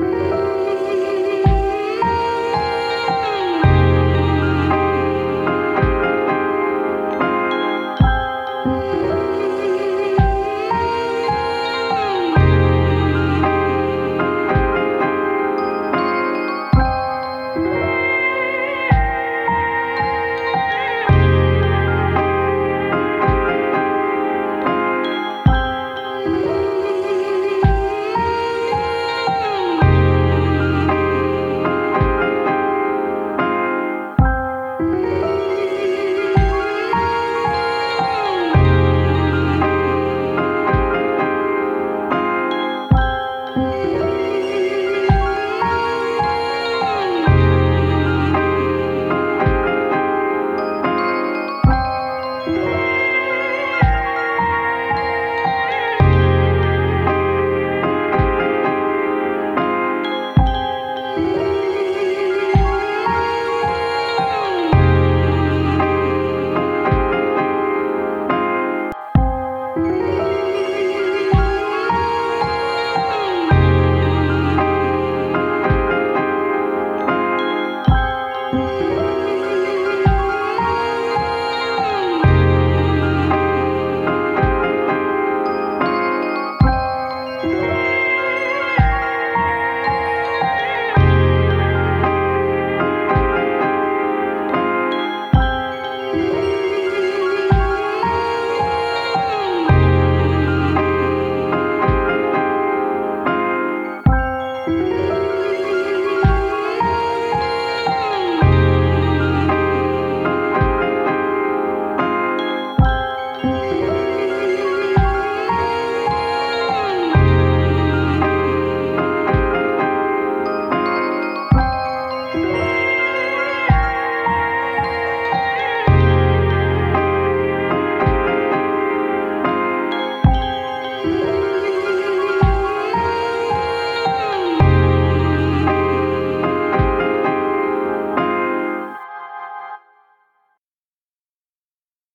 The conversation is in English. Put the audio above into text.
Bye.